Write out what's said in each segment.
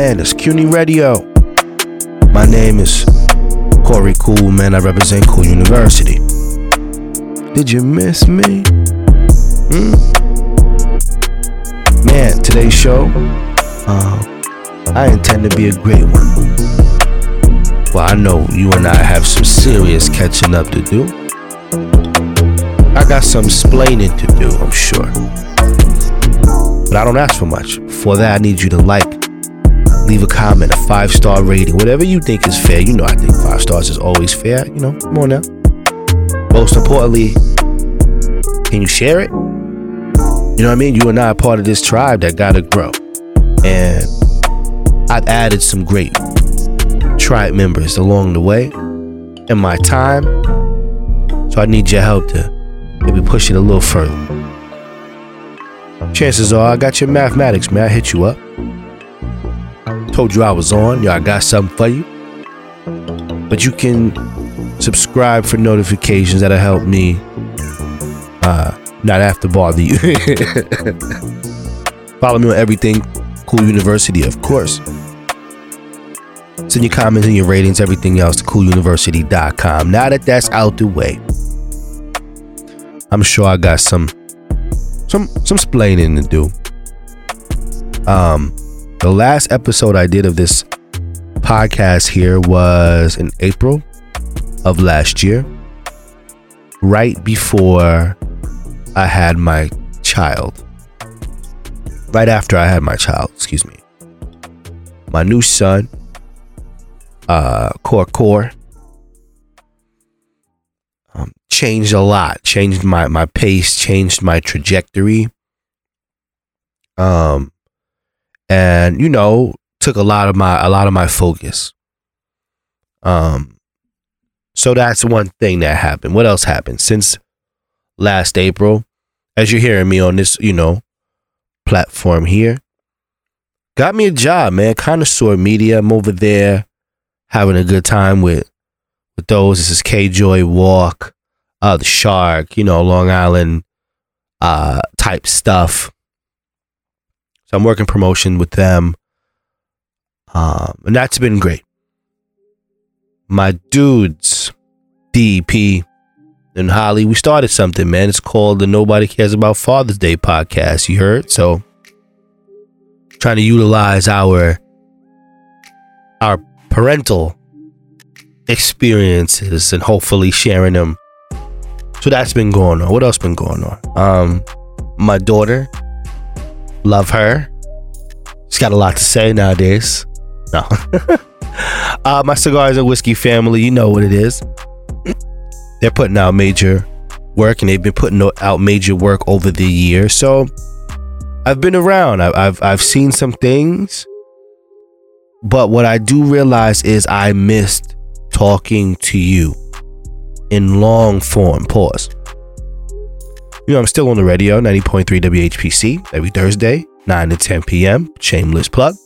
man, it's CUNY Radio. My name is Corey Cool, man. I represent Cool University. Did you miss me? Hmm? Man, today's show, uh, I intend to be a great one. Well, I know you and I have some serious catching up to do. I got some splaining to do, I'm sure. But I don't ask for much. For that, I need you to like, leave a comment, a five star rating, whatever you think is fair. You know, I think five stars is always fair. You know, come on now. Most importantly, can you share it? You know what I mean? You and I are part of this tribe that gotta grow. And I've added some great tribe members along the way in my time. So I need your help to maybe push it a little further. Chances are I got your mathematics, man. I hit you up. Told you I was on. I got something for you. But you can subscribe for notifications that'll help me uh, not have to bother you. Follow me on everything. Cool University, of course. Send your comments and your ratings, everything else to cooluniversity.com. Now that that's out the way, I'm sure I got some some some splaining to do. Um, the last episode I did of this podcast here was in April of last year, right before I had my child. Right after I had my child, excuse me. My new son, uh, Core Core, um, changed a lot. Changed my my pace. Changed my trajectory. Um, and you know, took a lot of my a lot of my focus. Um, so that's one thing that happened. What else happened since last April? As you're hearing me on this, you know, platform here, got me a job, man. Connoisseur Media. I'm over there having a good time with with those. This is K Joy Walk, uh, the Shark, you know, Long Island uh type stuff. So I'm working promotion with them. Um, and that's been great. My dudes, DP and Holly, we started something, man. It's called the Nobody Cares About Father's Day podcast. You heard? So trying to utilize our our parental experiences and hopefully sharing them. So that's been going on. What else been going on? Um, my daughter, love her. She's got a lot to say nowadays. No. uh, my cigars and whiskey family, you know what it is. They're putting out major work, and they've been putting out major work over the year. So I've been around. I've I've, I've seen some things, but what I do realize is I missed talking to you in long form. Pause. You know, I'm still on the radio, 90.3 WHPC, every Thursday, 9 to 10 p.m. Shameless plug.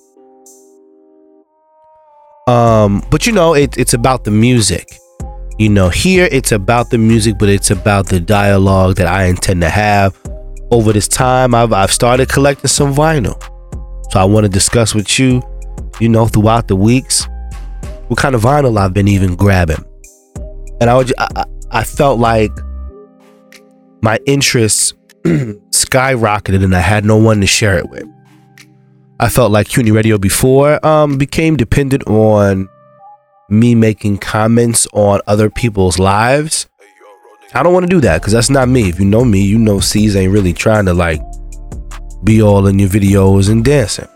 Um, but you know, it, it's about the music. You know, here it's about the music, but it's about the dialogue that I intend to have. Over this time, I've, I've started collecting some vinyl. So I want to discuss with you, you know, throughout the weeks, what kind of vinyl I've been even grabbing. And I, would, I, I felt like my interests skyrocketed and I had no one to share it with. I felt like CUNY Radio before um, became dependent on me making comments on other people's lives. I don't want to do that because that's not me. If you know me, you know C's ain't really trying to like be all in your videos and dancing.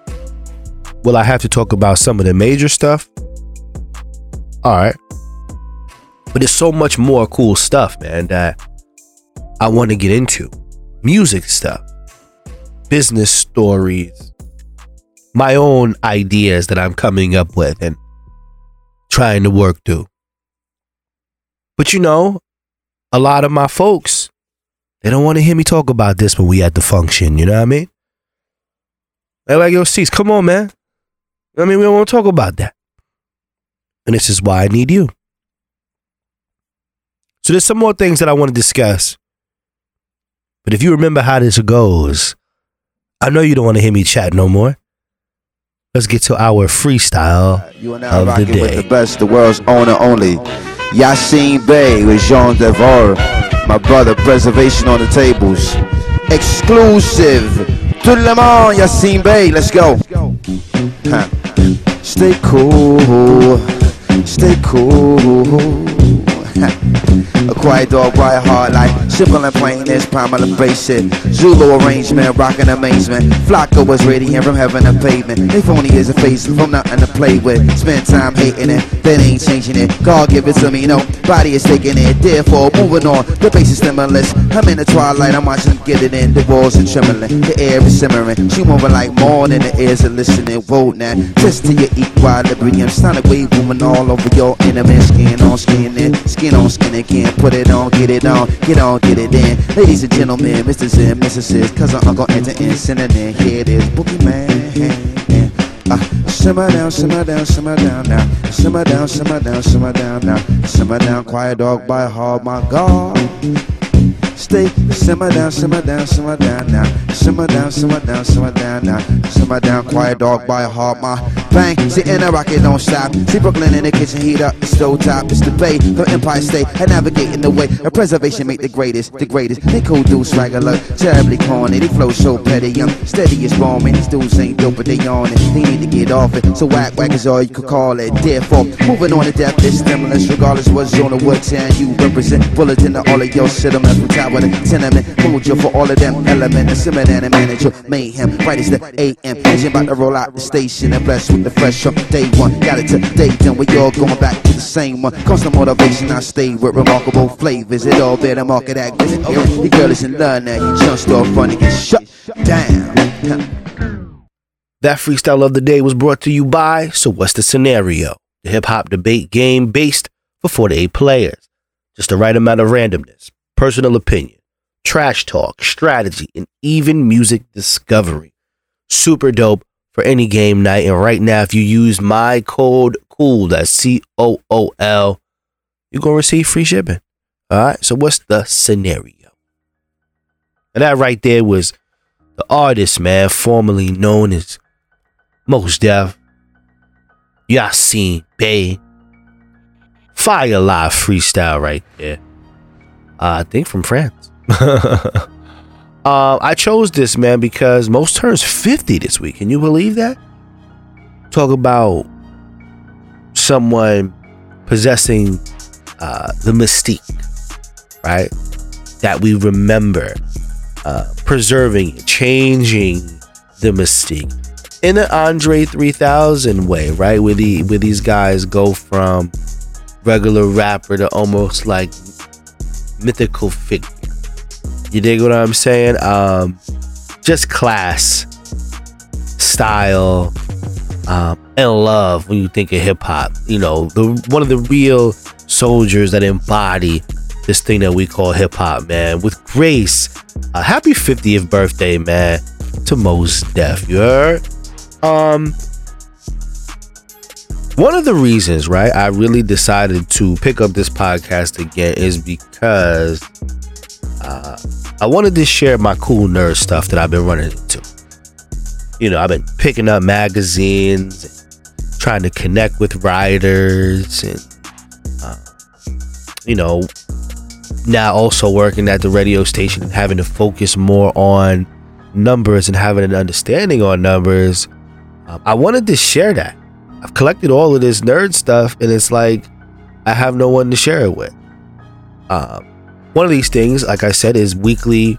Will I have to talk about some of the major stuff? All right. But there's so much more cool stuff, man, that I want to get into. Music stuff, business stories, my own ideas that I'm coming up with and trying to work through. But you know, a lot of my folks, they don't want to hear me talk about this when we at the function, you know what I mean? They're like, yo, Cease, come on, man. I mean, we don't want to talk about that. And this is why I need you. So there's some more things that I want to discuss. But if you remember how this goes, I know you don't want to hear me chat no more. let's get to our freestyle You of the rocking with day. the best, the world's owner only. Yasiin Bey with Jean Devar. My brother, preservation on the tables. Exclusive. Tout le monde, Yasiin Bey. Let's go. Huh. Stay cool. Stay cool. A quiet dog, quiet heart, like and plain is primal and basic. Zulu arrangement, rocking amazement. Flocka was radiant from heaven to pavement. They phony is a face from nothing to play with. Spend time hating it, then ain't changing it. God give it to me, no body is taking it. Therefore, moving on, the bass is stimulus. I'm in the twilight, I'm watching get it in. The walls are trembling, the air is simmering. She moving like than the ears are listening. Whoa now, test to your equilibrium. Sonic wave moving all over your intimate skin on skin and skin on skin again. Put it on, get it on, get on, get it in. Ladies and gentlemen, Mr. and Mrs. Cousin, Uncle, Enter, and Synonym. Here it is, Boogeyman. Uh, simmer down, simmer down, simmer down now. Simmer down, simmer down, simmer down now. Simmer down, quiet dog by heart, my God. Stay, simmer down, simmer down, simmer down now. Simmer down, simmer down, simmer down now. Simmer down, quiet dog by heart, my bang. In a rocket don't stop. See Brooklyn in the kitchen, heat up the stove top. It's the bay, the Empire State, and navigating the way. A preservation make the greatest, the greatest. They cool dudes swagger look terribly corny. They flow so petty, I'm steady as bombing. These dudes ain't dope, but they on it. They need to get off it. So whack whack is all you could call it. Therefore, moving on to death is stimulus, regardless what zone or what town you represent. Bulletin to all of your settlements from of the tenement. Mojo for all of them element. And simmer and manager mayhem. Right as the AM. Engine about to roll out the station and blessed with the fresh from day one. Got it today, then we all going back to the same one. Constant motivation, I stay with remarkable flavors. It all there, better market act. Your girl is in love now. You just off running and shut down. That freestyle of the day was brought to you by So What's the Scenario? The hip hop debate game based for 48 players. Just the right amount of randomness, personal opinion, trash talk, strategy, and even music discovery. Super dope for any game night. And right now, if you use my code COOL, that's C O O L, you're going to receive free shipping. All right. So, what's the scenario? And that right there was the artist, man, formerly known as Mos Def, Yasiin Bey, Fire Live freestyle right there. Uh, I think from France. uh, I chose this man because Mos turns 50 this week. Can you believe that? Talk about someone possessing uh, the mystique, right? That we remember, uh, preserving, changing the mystique in an Andre 3000 way, right? Where the where these guys go from regular rapper to almost like mythical figure. You dig what I'm saying? Um, just class, style, um, and love when you think of hip hop. You know, the one of the real soldiers that embody this thing that we call hip hop, man. With grace, uh, happy 50th birthday, man, to Mos Def. You heard? Um, one of the reasons, right, I really decided to pick up this podcast again is because uh, I wanted to share my cool nerd stuff that I've been running into. You know, I've been picking up magazines, trying to connect with writers, and uh, you know, now also working at the radio station and having to focus more on numbers and having an understanding on numbers. Um, I wanted to share that. I've collected all of this nerd stuff, and it's like I have no one to share it with. Um, one of these things, like I said, is weekly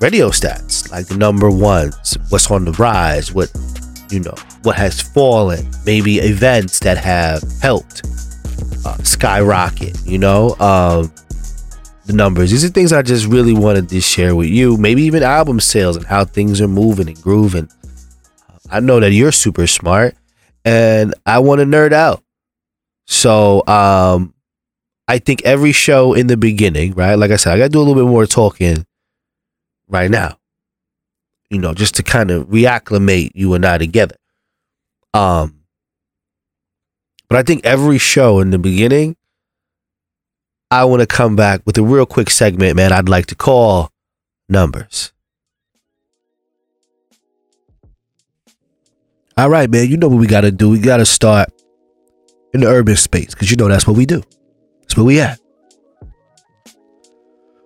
radio stats, like the number ones, what's on the rise, what you know, what has fallen, maybe events that have helped uh, skyrocket. You know, um, the numbers. These are things I just really wanted to share with you. Maybe even album sales and how things are moving and grooving. I know that you're super smart and I want to nerd out. So, um, I think every show in the beginning, right? Like I said, I got to do a little bit more talking right now, you know, just to kind of reacclimate you and I together. Um, but I think every show in the beginning, I want to come back with a real quick segment, man. I'd like to call numbers. All right, man. You know what we got to do. We got to start in the urban space because you know that's what we do. That's where we at.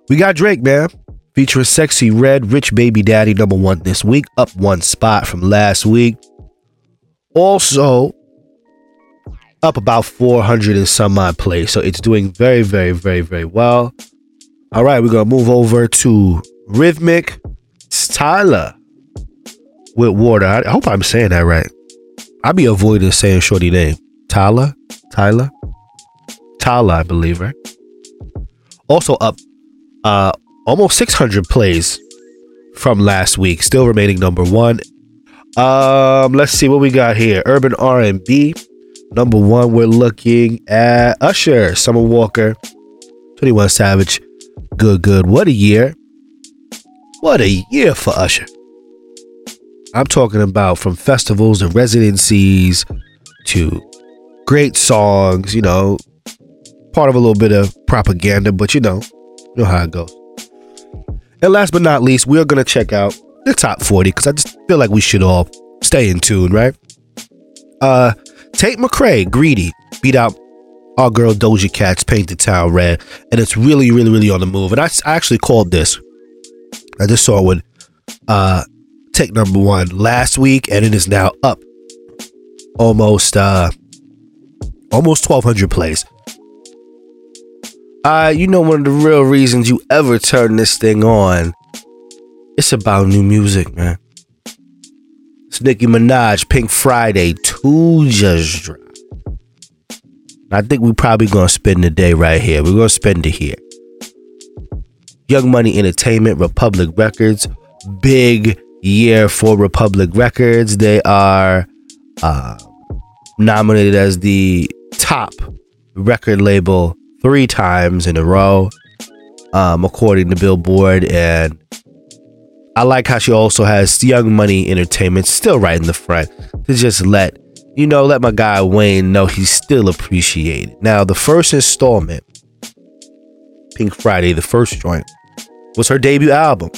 We got Drake, man, featuring Sexyy Red, Rich Baby Daddy, number one this week, up one spot from last week. Also, up about 400 and some odd plays. So it's doing very, very, very, very well. All right, we're going to move over to Rhythmic. Tyler with Water. I hope I'm saying that right. I be avoiding saying shorty name. Tyler? Tyler? Tyler, I believe, right? Also up uh almost 600 plays from last week, still remaining number 1. Um let's see what we got here. Urban R&B. Number 1 we're looking at Usher, Summer Walker, 21 Savage. Good good. What a year. What a year for Usher. I'm talking about from festivals and residencies to great songs, you know, part of a little bit of propaganda, but you know, you know how it goes. And last but not least, we are going to check out the top 40 because I just feel like we should all stay in tune, right? Uh, Tate McRae, Greedy, beat out our girl Doja Cat's Paint the Town Red, and it's really, really, really on the move. And I, I actually called this. I just saw it uh, take number one last week, and it is now up almost uh almost 1200 plays. Uh, you know, one of the real reasons you ever turn this thing on, it's about new music, man. It's Nicki Minaj, Pink Friday, two just dropped. I think we're probably gonna spend the day right here. We're gonna spend it here. Young Money Entertainment, Republic Records, big year for Republic Records. They are uh, nominated as the top record label three times in a row, um, according to Billboard. And I like how she also has Young Money Entertainment still right in the front to just let you know, let my guy Wayne know he's still appreciated. Now, the first installment, Pink Friday, the first joint, was her debut album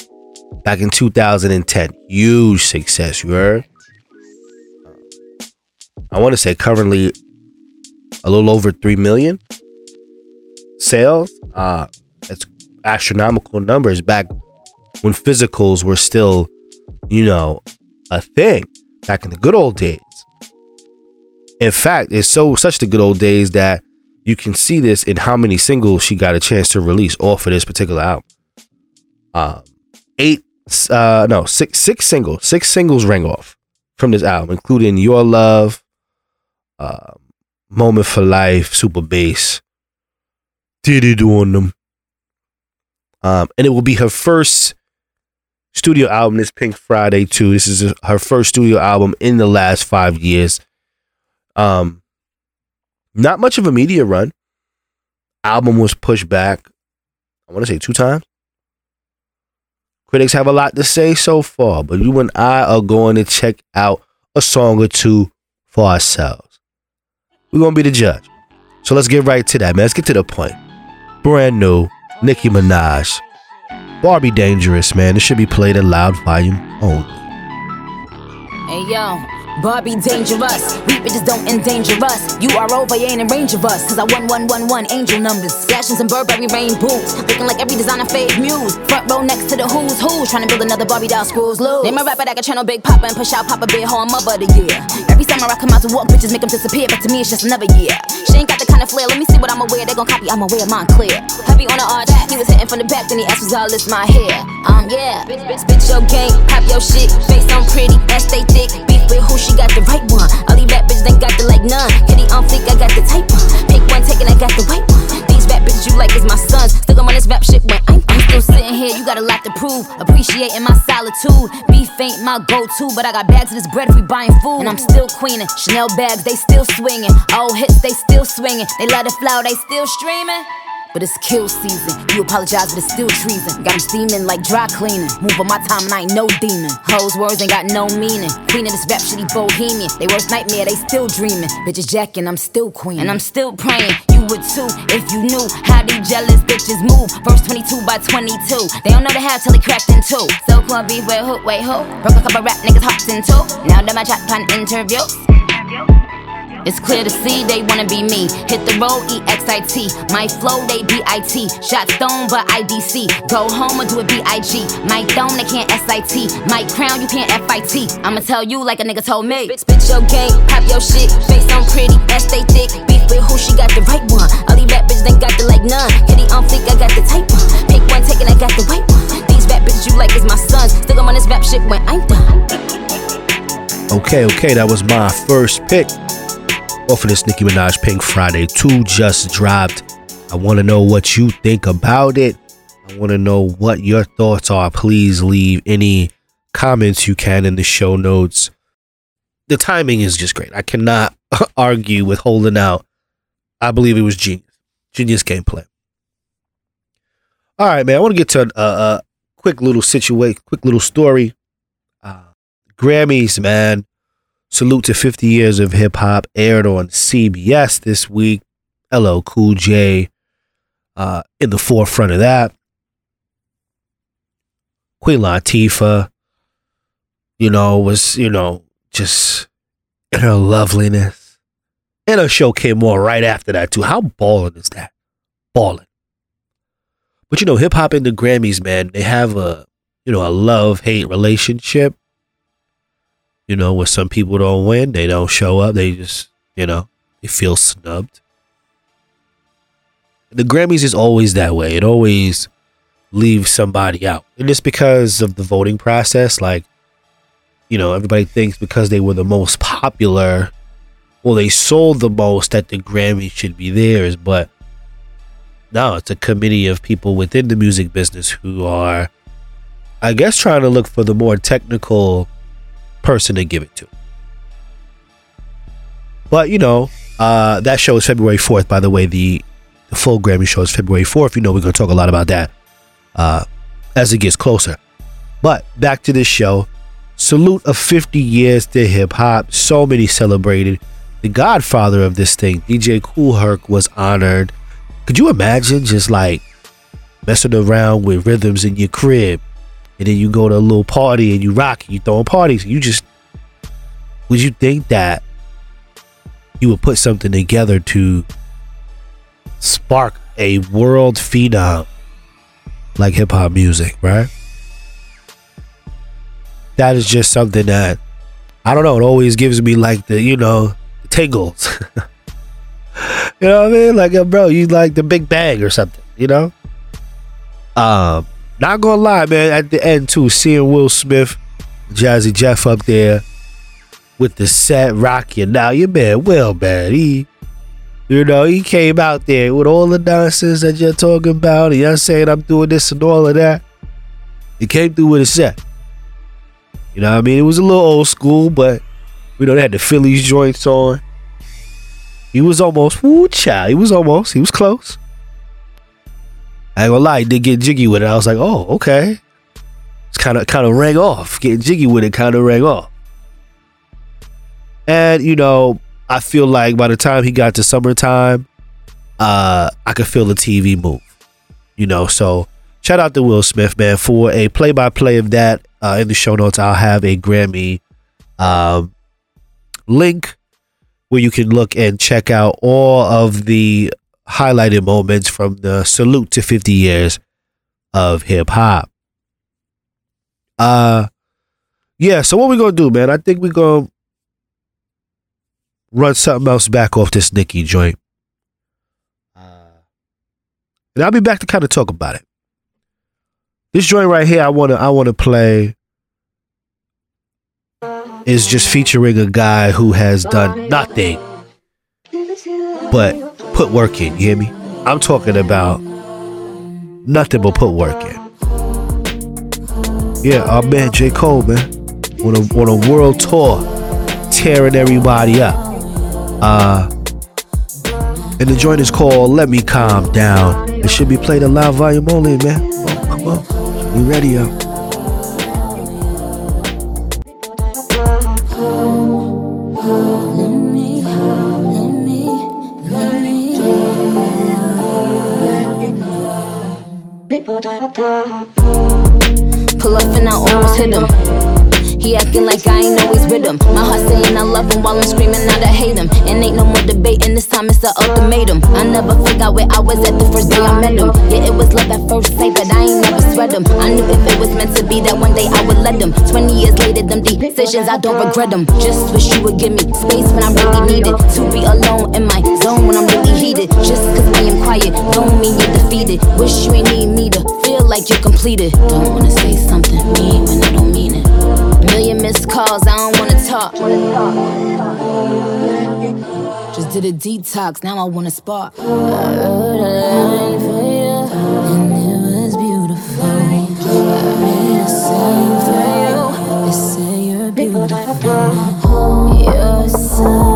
back in 2010. Huge success, you heard? I want to say currently a little over 3 million sales. Uh, it's astronomical numbers back when physicals were still, you know, a thing back in the good old days. In fact, it's so such the good old days that you can see this in how many singles she got a chance to release off of this particular album. Um, eight uh no six six singles six singles rang off from this album including your love uh moment for life super bass it on them um and it will be her first studio album this pink friday too this is her first studio album in the last five years um not much of a media run album was pushed back i want to say two times Critics have a lot to say so far, but you and I are going to check out a song or two for ourselves. We're to be the judge. So let's get right to that, man. Let's get to the point. Brand new Nicki Minaj. Barbie Dangerous, man. It should be played at loud volume only. Hey, yo. Barbie dangerous, we bitches don't endanger us. You are over, you ain't in range of us. Cause I won one one one angel numbers. Flashing some Burberry rain boots. Looking like every designer fave muse. Front row next to the who's who. Trying to build another Barbie doll screws loose. Name a rapper that can channel Big Papa and push out Papa Big Horn Mother the year. Every summer I come out to walk, bitches make them disappear. But to me, it's just another year. She ain't got the kind of flair. Let me see what I'ma wear. They gon' copy, I'ma wear mine clear. Heavy on the arch, he was hitting from the back, then he asked was all this my hair. Um, yeah. Bitch, bitch, bitch, your game, pop your shit. Face on pretty, ass stay thick. Beef with who she got the right one. All these rap bitches ain't got the like none. Kitty on fleek, I got the type one. Pick one, taking, I got the right one. Rap bitches you like is my sons. Still I'm on this rap shit when I'm, still sitting here. You got a lot to prove. Appreciating my solitude. Beef ain't my go-to, but I got bags of this bread if we buying food. And I'm still queening. Chanel bags, they still swinging. Old hits, they still swinging. They let it flow, they still streaming. but it's kill season. You apologize, but it's still treason. Got him steaming like dry cleaning. Move on my time and I ain't no demon. Hoes words ain't got no meaning. Queen of this rap shitty bohemian. They worst nightmare, they still dreaming. Bitches jacking, I'm still queen. And I'm still praying. You too if you knew how these jealous bitches move. Verse 22 by 22. They don't know the half till they cracked in two. So club beef, wait, who, wait, who? Broke a couple rap niggas hopped in two. Now that my chat pan interviews. It's clear to see they wanna be me. Hit the road, EXIT. My flow, they BIT. Shot stone, but IDC. Go home or do it BIG. My throne, they can't SIT. My crown, you can't FIT. I'ma tell you like a nigga told me. Bitch, bitch, your game, pop your shit. Face on pretty, ass they thick. Beef with who, she got the right one. All these rap bitches ain't got the like none. Kitty on flick, I got the type one. Pick one, take it, I got the right one. These rap bitches you like is my sons. Still I'm on this rap shit when I'm done. Okay, okay, that was my first pick off of this Nicki Minaj Pink Friday 2 just dropped. I want to know what you think about it. I want to know what your thoughts are. Please leave any comments you can in the show notes. The timing is just great. I cannot argue with holding out. I believe it was genius. Genius gameplay. All right, man. I want to get to a, a quick little situation, quick little story. Uh, Grammys, man. Salute to 50 Years of Hip Hop aired on CBS this week. LL Cool J uh, in the forefront of that. Queen Latifah, you know, was, you know, just in her loveliness. And her show came on right after that, too. How balling is that? Balling. But, you know, hip hop and the Grammys, man, they have a, you know, a love hate relationship you know, where some people don't win, they don't show up, they just, you know, they feel snubbed. The Grammys is always that way. It always leaves somebody out. And it's because of the voting process. Like, you know, everybody thinks because they were the most popular or they sold the most that the Grammy should be theirs. But no, it's a committee of people within the music business who are, I guess, trying to look for the more technical person to give it to. But you know, uh, that show is February fourth. By the way, the the full Grammy show is February fourth. You know, we're going to talk a lot about that uh, as it gets closer. But back to this show. Salute of 50 years to hip hop. So many celebrated. The godfather of this thing, DJ Kool Herc, was honored. Could you imagine just like messing around with rhythms in your crib and then you go to a little party and you rock you throwing parties. You just would you think that you would put something together to spark a world phenom like hip hop music, right? That is just something that I don't know. It always gives me like the you know tingles. you know what I mean? Like, bro, you like the Big Bang or something. You know. Um, not gonna lie, man. At the end too, seeing Will Smith, Jazzy Jeff up there with the set rocking. Now your man Will, man, he, you know, he came out there with all the nonsense that you're talking about. And you're saying I'm doing this and all of that. He came through with a set. You know what I mean? It was a little old school, but you know they had the Phillies joints on. He was almost, woo child. He was almost, he was close. I ain't gonna lie, he did get jiggy with it. I was like, oh, okay. It's kind of kind of rang off. Getting jiggy with it kind of rang off. And you know, I feel like by the time he got to summertime, uh, I could feel the TV move. You know, so shout out to Will Smith, man, for a play by play of that. Uh, in the show notes, I'll have a Grammy um, link where you can look and check out all of the highlighted moments from the salute to 50 years of hip hop. Uh yeah, so what we gonna do, man? I think we gonna run something else back off this Nicki joint. Uh, and I'll be back to kind of talk about it. This joint right here, I wanna I wanna play is just featuring a guy who has done nothing but put work in. You hear me? I'm talking about nothing but put work in. Yeah, our man J. Cole, man, on a on a world tour, tearing everybody up. Uh, And the joint is called Let Me Calm Down. It should be played a loud volume only, man. Come on, come on. You ready? Pull up and I almost hit him. He acting like I ain't always with him. My heart saying I love him while I'm screaming out I hate him. And ain't no more debating, this time it's the ultimatum. I never forgot where I was at the first day I met him. Yeah, it was love at first sight, but I ain't never sweat him. I knew if it was meant to be that one day I would let him. 20 years later, them decisions, I don't regret them. Just wish you would give me space when I really need it. To be alone in my zone when I'm really heated. Just cause I am quiet, don't mean you're defeated. Wish you ain't need me to feel like you're completed. Don't wanna say something mean when I don't. Million missed calls, I don't wanna talk. Just did a detox, now I wanna spark. I wrote a line for you, and it was beautiful. I made a song for you, they say you're beautiful. You're so,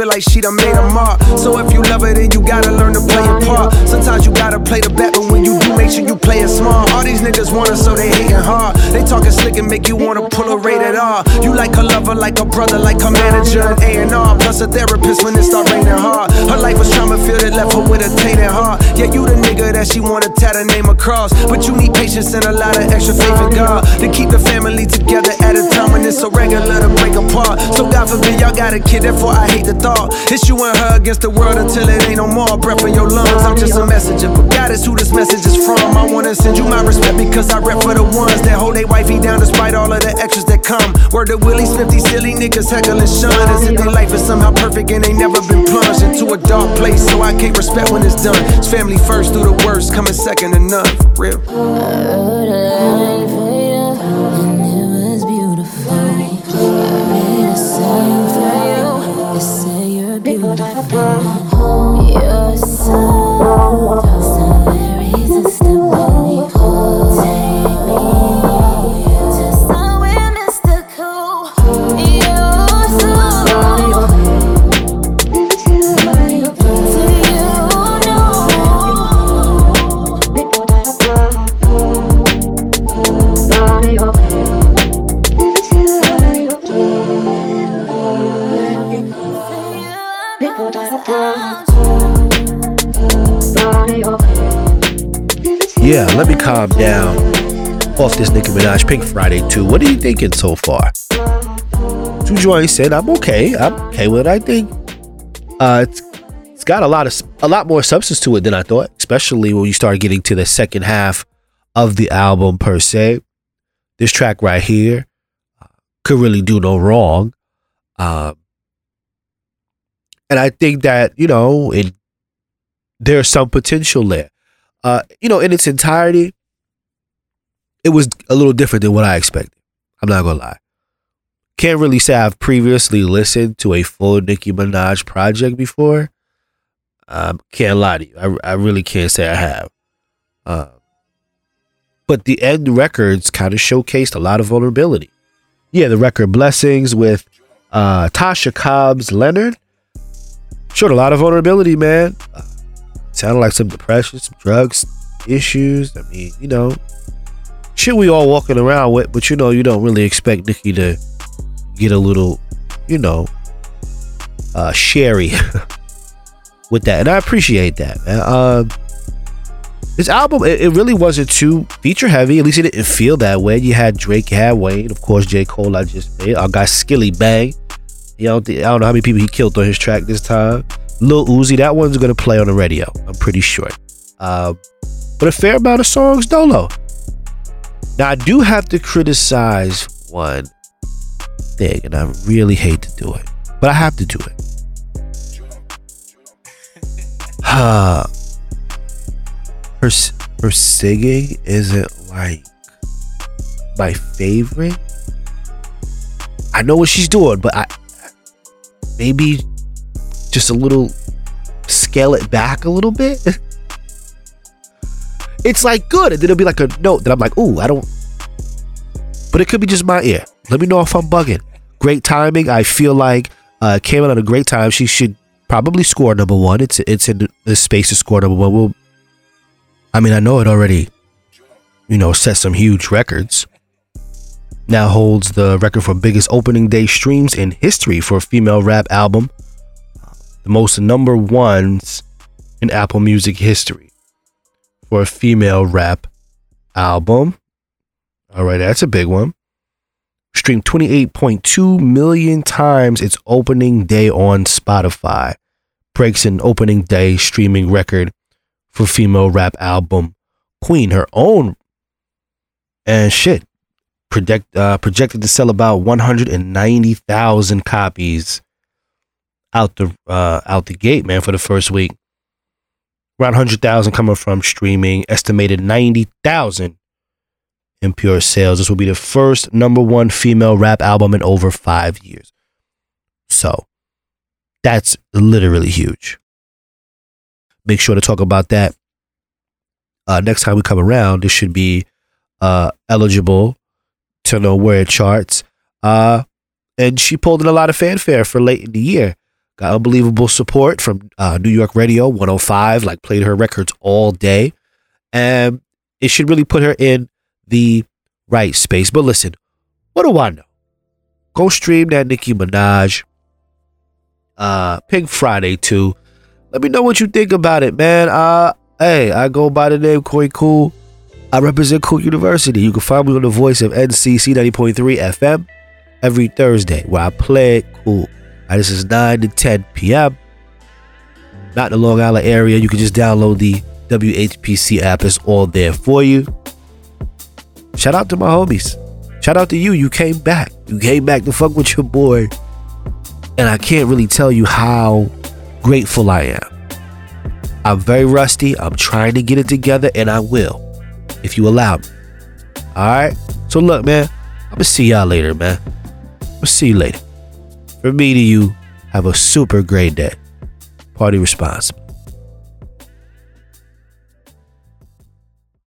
feel like she done made a mark. So if you love her, then you gotta learn to play your part. Sometimes you gotta play the bet, but when you you play it smart. All these niggas want her, so they hating hard. They talking slick and make you wanna pull a rated R. You like her lover, like a brother, like her manager and A&R. Plus a therapist when it start raining hard. Her life was trauma filled, it left her with a tainted heart. Yeah, you the nigga that she wanna tat her name across. But you need patience and a lot of extra faith in God to keep the family together at a time when it's so regular to break apart. So God forbid y'all got a kid, therefore I hate the thought. It's you and her against the world until it ain't no more breath in your lungs. I'm just a messenger, but God is who this message is from. I wanna send you my respect because I rep for the ones that hold they wifey down despite all of the extras that come. Word to Willie Smith, these silly niggas heckling Sean as if their life is somehow perfect and they never been plunged into a dark place. So I can't respect when it's done. It's family first through the worst, coming second to none. For real. Pink 2. What are you thinking so far? Joints said I'm okay. I'm okay with it. I think uh, it's, it's got a lot of a lot more substance to it than I thought, especially when you start getting to the second half of the album per se. This track right here uh, could really do no wrong. Um, and I think that, you know, it there's some potential there. Uh, you know, in its entirety, it was a little different than what I expected. I'm not gonna lie. Can't really say I've previously listened to a full Nicki Minaj project before. Um, can't lie to you. I, I really can't say I have. Uh, but the end records kind of showcased a lot of vulnerability. Yeah, the record Blessings with uh, Tasha Cobbs Leonard showed a lot of vulnerability, man. Uh, sounded like some depression, some drugs issues. I mean, you know, shit we all walking around with, but you know, you don't really expect Nicki to get a little, you know, uh, sherry with that, and I appreciate that, man. Um, this album, it, it really wasn't too feature heavy. At least it didn't feel that way. You had Drake, you had Wayne, of course, J. Cole. I just made our guy Skillibeng. You know, I don't know how many people he killed on his track this time. Lil Uzi, that one's gonna play on the radio. I'm pretty sure. Uh, but a fair amount of songs dolo. Now I do have to criticize one thing, and I really hate to do it, but I have to do it. her her singing isn't like my favorite. I know what she's doing, but I maybe just a little scale it back a little bit. it's like good, and then it'll be like a note that I'm like, ooh, I don't. But it could be just my ear. Let me know if I'm bugging. Great timing. I feel like uh, came out at a great time. She should probably score number one. It's it's in the space to score number one. Well, I mean, I know it already, you know, set some huge records. Now holds the record for biggest opening day streams in history for a female rap album. The most number ones in Apple Music history for a female rap album. All right, that's a big one. Streamed 28.2 million times its opening day on Spotify breaks an opening day streaming record for female rap album Queen, her own. And shit, project, uh, projected to sell about 190,000 copies out the uh, out the gate, man, for the first week. Around 100,000 coming from streaming, estimated 90,000 in pure sales. This will be the first number one female rap album in over five years. So, that's literally huge. Make sure to talk about that uh, next time we come around. This should be uh, eligible to know where it charts. Uh, and she pulled in a lot of fanfare for late in the year. Got unbelievable support from uh, New York Radio 105, like played her records all day. And it should really put her in the right space. But listen, what do I know? Go stream that Nicki Minaj uh Pink Friday too. Let me know what you think about it, man. Uh hey, I go by the name Koi Cool. I represent Cool University. You can find me on the voice of NCC 90.3 FM every Thursday where I play cool. This is 9 to 10 p.m. Not the Long Island area. You can just download the WHPC app. It's all there for you. Shout out to my homies. Shout out to you. You came back. You came back to fuck with your boy. And I can't really tell you how grateful I am. I'm very rusty. I'm trying to get it together, and I will if you allow me. All right? So, look, man, I'm to see y'all later, man. I'll see you later. From me to you, have a super great day. Party responsibly.